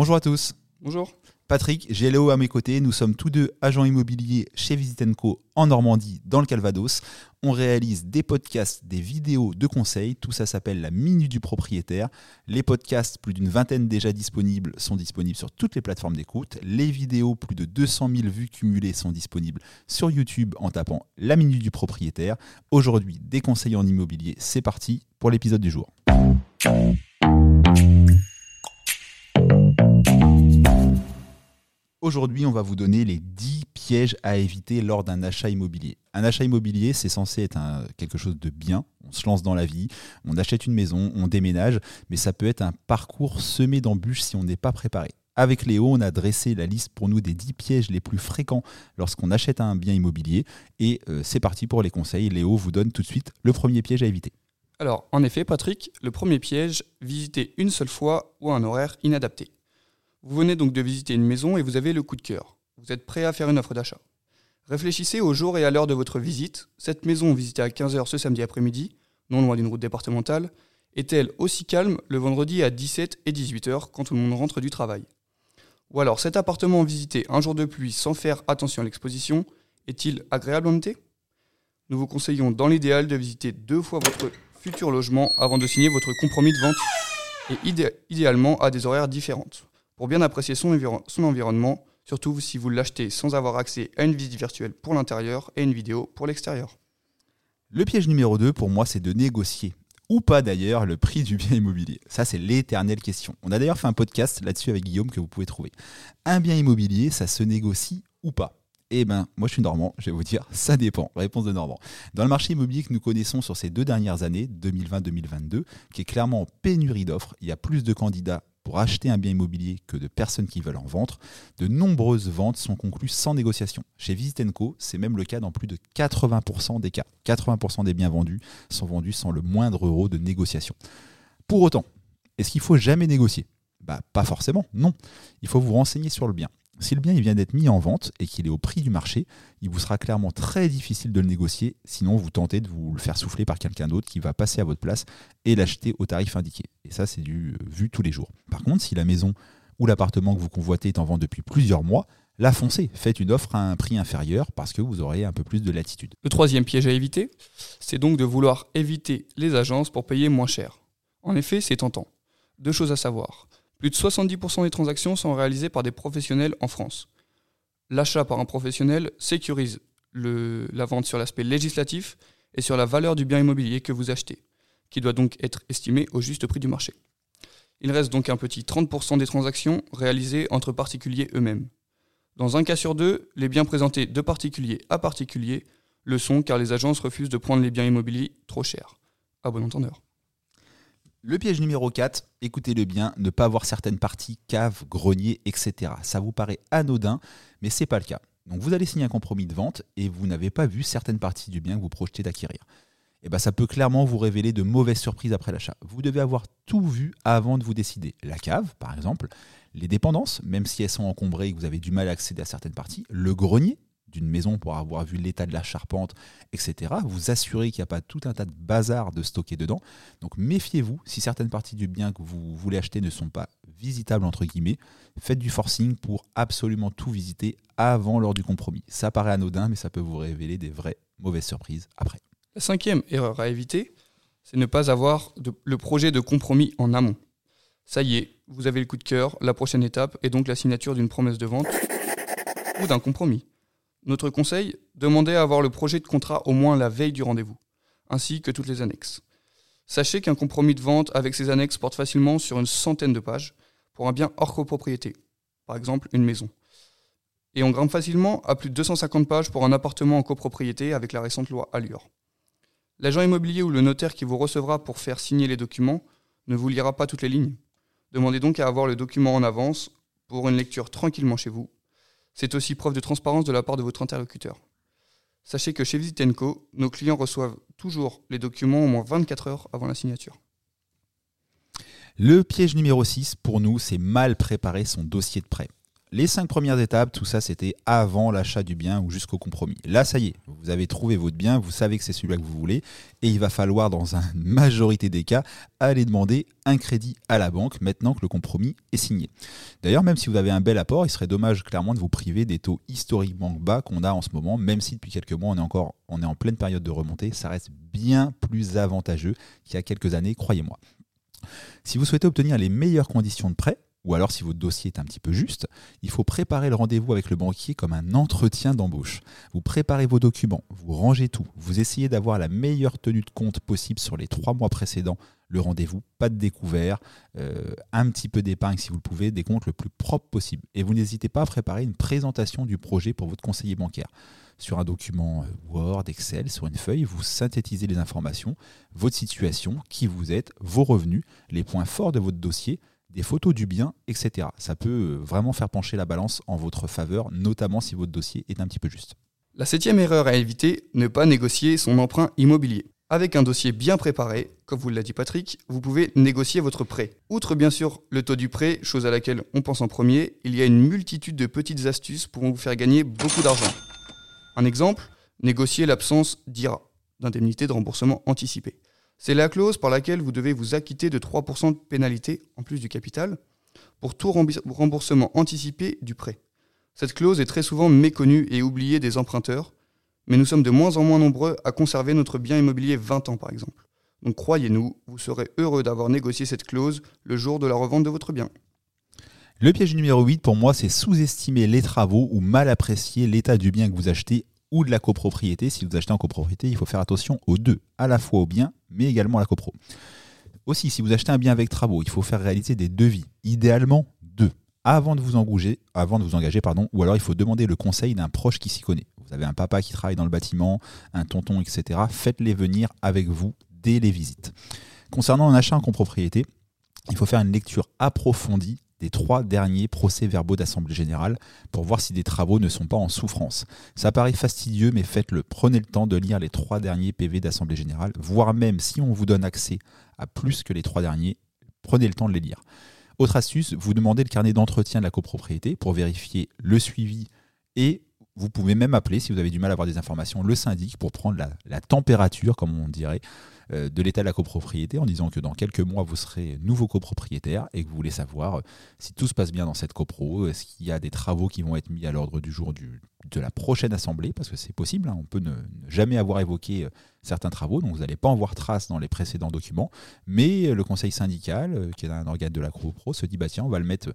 Bonjour à tous. Bonjour. Patrick, j'ai Léo à mes côtés. Nous sommes tous deux agents immobiliers chez Visitenco en Normandie, dans le Calvados. On réalise des podcasts, des vidéos de conseils. Tout ça s'appelle la Minute du propriétaire. Les podcasts, plus d'une vingtaine déjà disponibles, sont disponibles sur toutes les plateformes d'écoute. Les vidéos, plus de 200 000 vues cumulées, sont disponibles sur YouTube en tapant la Minute du propriétaire. Aujourd'hui, des conseils en immobilier. C'est parti pour l'épisode du jour. Aujourd'hui, on va vous donner les 10 pièges à éviter lors d'un achat immobilier. Un achat immobilier, c'est censé être quelque chose de bien. On se lance dans la vie, on achète une maison, on déménage, mais ça peut être un parcours semé d'embûches si on n'est pas préparé. Avec Léo, on a dressé la liste pour nous des 10 pièges les plus fréquents lorsqu'on achète un bien immobilier. Et euh, c'est parti pour les conseils. Léo vous donne tout de suite le premier piège à éviter. Alors, en effet, Patrick, le premier piège, visiter une seule fois ou un horaire inadapté. Vous venez donc de visiter une maison et vous avez le coup de cœur. Vous êtes prêt à faire une offre d'achat. Réfléchissez au jour et à l'heure de votre visite. Cette maison visitée à 15h ce samedi après-midi, non loin d'une route départementale, est-elle aussi calme le vendredi à 17 et 18h quand tout le monde rentre du travail? Ou alors cet appartement visité un jour de pluie sans faire attention à l'exposition est-il agréable en été Nous vous conseillons dans l'idéal de visiter deux fois votre futur logement avant de signer votre compromis de vente et idéalement à des horaires différentes pour bien apprécier son, environnement, surtout si vous l'achetez sans avoir accès à une visite virtuelle pour l'intérieur et une vidéo pour l'extérieur. Le piège numéro 2 pour moi, c'est de négocier ou pas d'ailleurs le prix du bien immobilier Ça, c'est l'éternelle question. On a d'ailleurs fait un podcast là-dessus avec Guillaume que vous pouvez trouver. Un bien immobilier, ça se négocie ou pas? Eh ben, moi je suis normand, je vais vous dire, ça dépend. Réponse de normand. Dans le marché immobilier que nous connaissons sur ces deux dernières années, 2020-2022, qui est clairement en pénurie d'offres, il y a plus de candidats pour acheter un bien immobilier que de personnes qui veulent en vendre, de nombreuses ventes sont conclues sans négociation. Chez Visitenco, c'est même le cas dans plus de 80% des cas. 80% des biens vendus sont vendus sans le moindre euro de négociation. Pour autant, est-ce qu'il faut jamais négocier? Bah, Pas forcément, non. Il faut vous renseigner sur le bien. Si le bien vient d'être mis en vente et qu'il est au prix du marché, il vous sera clairement très difficile de le négocier, sinon vous tentez de vous le faire souffler par quelqu'un d'autre qui va passer à votre place et l'acheter au tarif indiqué. Et ça, c'est du euh, vu tous les jours. Par contre, si la maison ou l'appartement que vous convoitez est en vente depuis plusieurs mois, la foncez, faites une offre à un prix inférieur parce que vous aurez un peu plus de latitude. Le troisième piège à éviter, c'est donc de vouloir éviter les agences pour payer moins cher. En effet, c'est tentant. Deux choses à savoir. Plus de 70% des transactions sont réalisées par des professionnels en France. L'achat par un professionnel sécurise la vente sur l'aspect législatif et sur la valeur du bien immobilier que vous achetez, qui doit donc être estimé au juste prix du marché. Il reste donc un petit 30% des transactions réalisées entre particuliers eux-mêmes. Dans un cas sur deux, les biens présentés de particulier à particulier le sont car les agences refusent de prendre les biens immobiliers trop chers. À bon entendeur. Le piège numéro 4, écoutez-le bien, ne pas avoir certaines parties, caves, greniers, etc. Ça vous paraît anodin, mais ce n'est pas le cas. Donc vous allez signer un compromis de vente et vous n'avez pas vu certaines parties du bien que vous projetez d'acquérir. Et eh ben ça peut clairement vous révéler de mauvaises surprises après l'achat. Vous devez avoir tout vu avant de vous décider. La cave, par exemple, les dépendances, même si elles sont encombrées et que vous avez du mal à accéder à certaines parties, le grenier, d'une maison pour avoir vu l'état de la charpente, etc. Vous assurez qu'il n'y a pas tout un tas de bazar de stocker dedans. Donc méfiez-vous, si certaines parties du bien que vous voulez acheter ne sont pas visitables, entre guillemets, faites du forcing pour absolument tout visiter avant lors du compromis. Ça paraît anodin, mais ça peut vous révéler des vraies mauvaises surprises après. La cinquième erreur à éviter, c'est ne pas avoir le projet de compromis en amont. Ça y est, vous avez le coup de cœur, la prochaine étape est donc la signature d'une promesse de vente ou d'un compromis. Notre conseil, demandez à avoir le projet de contrat au moins la veille du rendez-vous, ainsi que toutes les annexes. Sachez qu'un compromis de vente avec ses annexes porte facilement sur une centaine de pages pour un bien hors copropriété, par exemple une maison. Et on grimpe facilement à plus de 250 pages pour un appartement en copropriété avec la récente loi Allure. L'agent immobilier ou le notaire qui vous recevra pour faire signer les documents ne vous lira pas toutes les lignes. Demandez donc à avoir le document en avance pour une lecture tranquillement chez vous c'est aussi preuve de transparence de la part de votre interlocuteur. Sachez que chez Visitenco, nos clients reçoivent toujours les documents au moins 24 heures avant la signature. Le piège numéro 6 pour nous, c'est mal préparer son dossier de prêt. Les cinq premières étapes, tout ça, c'était avant l'achat du bien ou jusqu'au compromis. Là, ça y est, vous avez trouvé votre bien, vous savez que c'est celui-là que vous voulez, et il va falloir, dans une majorité des cas, aller demander un crédit à la banque maintenant que le compromis est signé. D'ailleurs, même si vous avez un bel apport, il serait dommage clairement de vous priver des taux historiquement bas qu'on a en ce moment, même si depuis quelques mois on est encore on est en pleine période de remontée, ça reste bien plus avantageux qu'il y a quelques années, croyez-moi. Si vous souhaitez obtenir les meilleures conditions de prêt, ou alors si votre dossier est un petit peu juste, il faut préparer le rendez-vous avec le banquier comme un entretien d'embauche. Vous préparez vos documents, vous rangez tout, vous essayez d'avoir la meilleure tenue de compte possible sur les trois mois précédents le rendez-vous, pas de découvert, euh, un petit peu d'épargne si vous le pouvez, des comptes le plus propre possible. Et vous n'hésitez pas à préparer une présentation du projet pour votre conseiller bancaire. Sur un document euh, Word, Excel, sur une feuille, vous synthétisez les informations, votre situation, qui vous êtes, vos revenus, les points forts de votre dossier, des photos du bien, etc. Ça peut euh, vraiment faire pencher la balance en votre faveur, notamment si votre dossier est un petit peu juste. La septième erreur à éviter, ne pas négocier son emprunt immobilier. Avec un dossier bien préparé, comme vous l'a dit Patrick, vous pouvez négocier votre prêt. Outre bien sûr le taux du prêt, chose à laquelle on pense en premier, il y a une multitude de petites astuces pour vous faire gagner beaucoup d'argent. Un exemple, négocier l'absence d'IRA, d'indemnité de remboursement anticipé. C'est la clause par laquelle vous devez vous acquitter de 3% de pénalité, en plus du capital, pour tout remboursement anticipé du prêt. Cette clause est très souvent méconnue et oubliée des emprunteurs, mais nous sommes de moins en moins nombreux à conserver notre bien immobilier 20 ans par exemple. Donc croyez-nous, vous serez heureux d'avoir négocié cette clause le jour de la revente de votre bien. Le piège numéro 8 pour moi, c'est sous-estimer les travaux ou mal apprécier l'état du bien que vous achetez ou de la copropriété. Si vous achetez en copropriété, il faut faire attention aux deux, à la fois au bien, mais également à la copro. Aussi, si vous achetez un bien avec travaux, il faut faire réaliser des devis, idéalement deux, avant de vous engager, avant de vous engager pardon, ou alors il faut demander le conseil d'un proche qui s'y connaît. Vous avez un papa qui travaille dans le bâtiment, un tonton, etc. Faites-les venir avec vous dès les visites. Concernant un achat en copropriété, il faut faire une lecture approfondie des trois derniers procès-verbaux d'Assemblée générale pour voir si des travaux ne sont pas en souffrance. Ça paraît fastidieux, mais faites-le. Prenez le temps de lire les trois derniers PV d'Assemblée générale, voire même si on vous donne accès à plus que les trois derniers, prenez le temps de les lire. Autre astuce, vous demandez le carnet d'entretien de la copropriété pour vérifier le suivi et vous pouvez même appeler, si vous avez du mal à avoir des informations, le syndic pour prendre la, température, comme on dirait, euh, de l'état de la copropriété en disant que dans quelques mois, vous serez nouveau copropriétaire et que vous voulez savoir euh, si tout se passe bien dans cette copro, est-ce qu'il y a des travaux qui vont être mis à l'ordre du jour de la prochaine assemblée, parce que c'est possible, hein, on peut ne, jamais avoir évoqué euh, certains travaux, donc vous n'allez pas en voir trace dans les précédents documents, mais le conseil syndical, qui est un organe de la copro, se dit, bah tiens, on va le mettre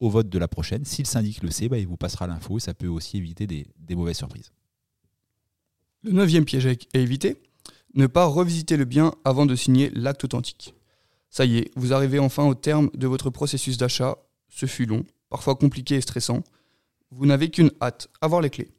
au vote de la prochaine. Si le le sait, bah, il vous passera l'info ça peut aussi éviter des, mauvaises surprises. Le neuvième piège à éviter, ne pas revisiter le bien avant de signer l'acte authentique. Ça y est, vous arrivez enfin au terme de votre processus d'achat. Ce fut long, parfois compliqué et stressant. Vous n'avez qu'une hâte, avoir les clés.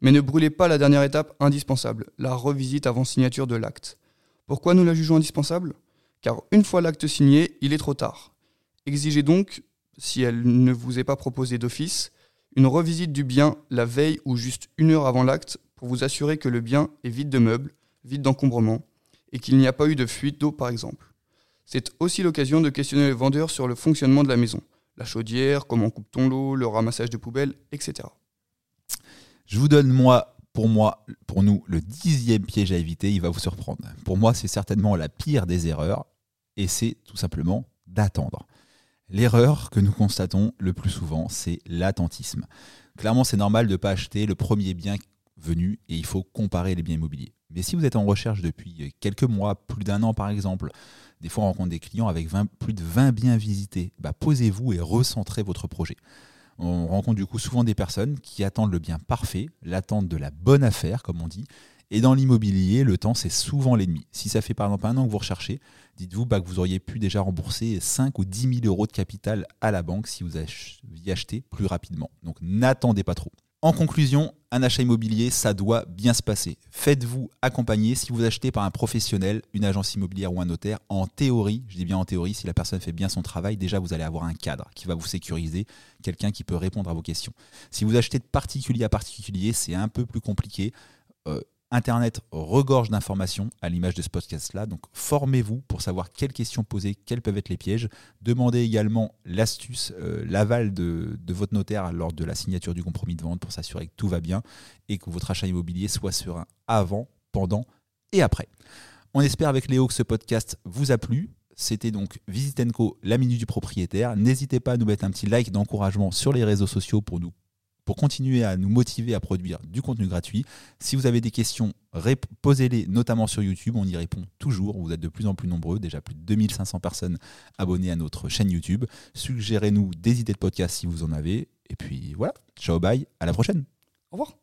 Mais ne brûlez pas la dernière étape indispensable, la revisite avant signature de l'acte. Pourquoi nous la jugeons indispensable? Car une fois l'acte signé, il est trop tard. Exigez donc si elle ne vous est pas proposée d'office, une revisite du bien la veille ou juste une heure avant l'acte pour vous assurer que le bien est vide de meubles, vide d'encombrement, et qu'il n'y a pas eu de fuite d'eau par exemple. C'est aussi l'occasion de questionner le vendeur sur le fonctionnement de la maison, la chaudière, comment coupe-t-on l'eau, le ramassage de poubelles, etc. Je vous donne moi, pour moi, pour nous, le dixième piège à éviter, il va vous surprendre. Pour moi, c'est certainement la pire des erreurs, et c'est tout simplement d'attendre. L'erreur que nous constatons le plus souvent, c'est l'attentisme. Clairement, c'est normal de ne pas acheter le premier bien venu et il faut comparer les biens immobiliers. Mais si vous êtes en recherche depuis quelques mois, plus d'un an par exemple, des fois on rencontre des clients avec plus de 20 biens visités, bah, posez-vous et recentrez votre projet. On rencontre du coup souvent des personnes qui attendent le bien parfait, l'attente de la bonne affaire, comme on dit, et dans l'immobilier, le temps, c'est souvent l'ennemi. Si ça fait par exemple un an que vous recherchez, dites-vous bah, que vous auriez pu déjà rembourser 5 ou 10 000 euros de capital à la banque si vous aviez acheté plus rapidement. Donc n'attendez pas trop. En conclusion, un achat immobilier, ça doit bien se passer. Faites-vous accompagner si vous achetez par un professionnel, une agence immobilière ou un notaire. En théorie, je dis bien en théorie, si la personne fait bien son travail, déjà vous allez avoir un cadre qui va vous sécuriser, quelqu'un qui peut répondre à vos questions. Si vous achetez de particulier à particulier, c'est un peu plus compliqué. Euh, Internet regorge d'informations à l'image de ce podcast-là, donc formez-vous pour savoir quelles questions poser, quels peuvent être les pièges. Demandez également l'astuce, euh, l'aval de, de, votre notaire lors de la signature du compromis de vente pour s'assurer que tout va bien et que votre achat immobilier soit serein avant, pendant et après. On espère avec Léo que ce podcast vous a plu. C'était donc Visitenco, la minute du propriétaire. N'hésitez pas à nous mettre un petit like d'encouragement sur les réseaux sociaux pour nous pour continuer à nous motiver à produire du contenu gratuit. Si vous avez des questions, posez-les notamment sur YouTube, on y répond toujours. Vous êtes de plus en plus nombreux, déjà plus de 2500 personnes abonnées à notre chaîne YouTube. Suggérez-nous des idées de podcast si vous en avez. Et puis voilà, ciao bye, à la prochaine. Au revoir.